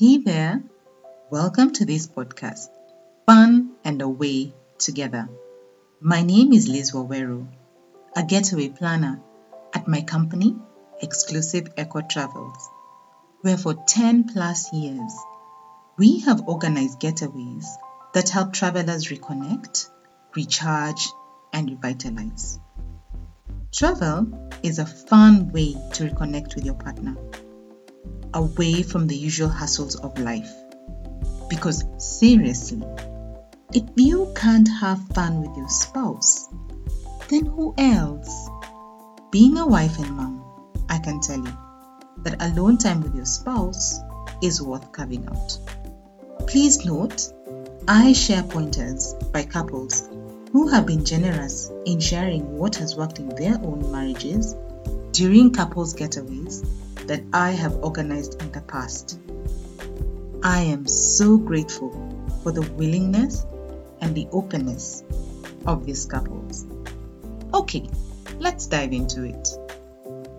Hey there, welcome to this podcast, Fun and Away Together. My name is Liz Waweru, a getaway planner at my company, Exclusive Eco Travels, where for 10 plus years we have organized getaways that help travelers reconnect, recharge, and revitalize. Travel is a fun way to reconnect with your partner away from the usual hassles of life. Because seriously, if you can't have fun with your spouse, then who else? Being a wife and mom, I can tell you that alone time with your spouse is worth carving out. Please note, I share pointers by couples who have been generous in sharing what has worked in their own marriages during couples getaways that I have organized in the past. I am so grateful for the willingness and the openness of these couples. Okay, let's dive into it.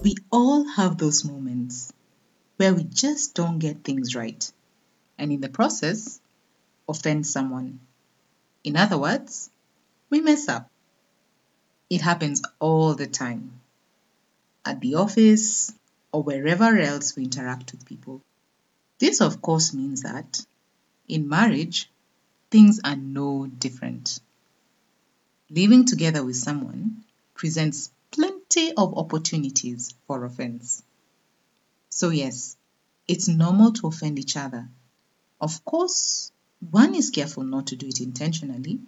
We all have those moments where we just don't get things right, and in the process, offend someone. In other words, we mess up. It happens all the time. At the office, or wherever else we interact with people. This, of course, means that in marriage, things are no different. Living together with someone presents plenty of opportunities for offense. So, yes, it's normal to offend each other. Of course, one is careful not to do it intentionally,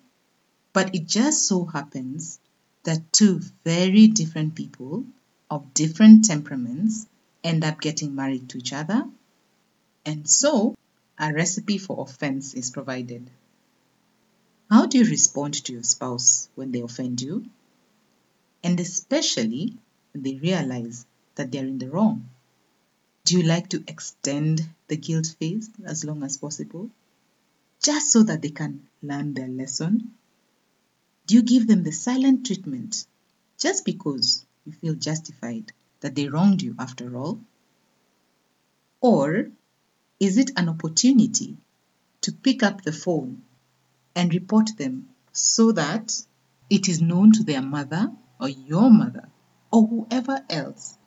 but it just so happens that two very different people of different temperaments end up getting married to each other. And so, a recipe for offense is provided. How do you respond to your spouse when they offend you? And especially when they realize that they're in the wrong. Do you like to extend the guilt phase as long as possible? Just so that they can learn their lesson? Do you give them the silent treatment just because you feel justified that they wronged you after all? Or is it an opportunity to pick up the phone and report them so that it is known to their mother or your mother or whoever else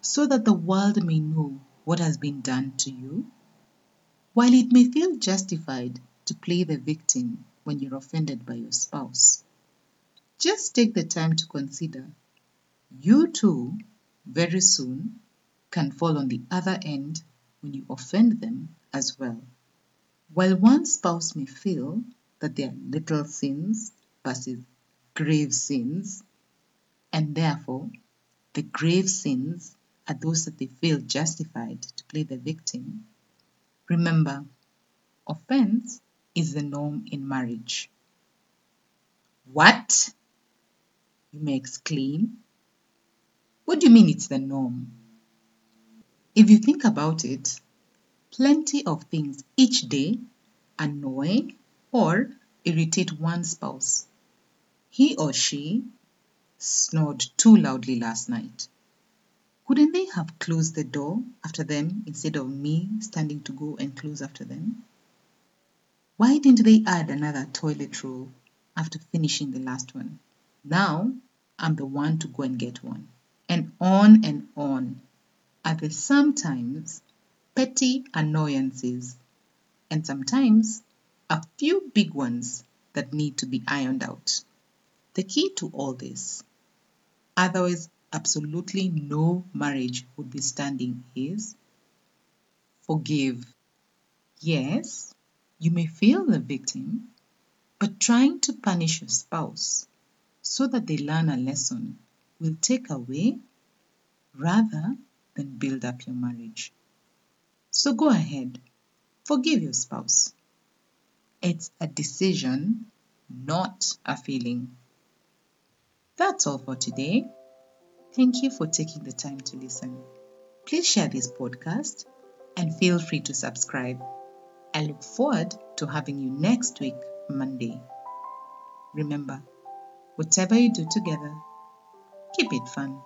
so that the world may know what has been done to you? While it may feel justified to play the victim when you're offended by your spouse, just take the time to consider you too very soon can fall on the other end when you offend them as well. While one spouse may feel that they are little sins versus grave sins, and therefore the grave sins are those that they feel justified to play the victim, remember, offense is the norm in marriage. What? You may exclaim what do you mean it's the norm? If you think about it, plenty of things each day annoy or irritate one spouse. He or she snored too loudly last night. Couldn't they have closed the door after them instead of me standing to go and close after them? Why didn't they add another toilet roll after finishing the last one? Now I'm the one to go and get one and on and on are the sometimes petty annoyances and sometimes a few big ones that need to be ironed out. The key to all this, otherwise absolutely no marriage would be standing, is forgive. Yes, you may feel the victim, but trying to punish your spouse so that they learn a lesson will take away rather than build up your marriage. So go ahead, forgive your spouse. It's a decision, not a feeling. That's all for today. Thank you for taking the time to listen. Please share this podcast and feel free to subscribe. I look forward to having you next week, Monday. Remember, whatever you do together, keep it fun.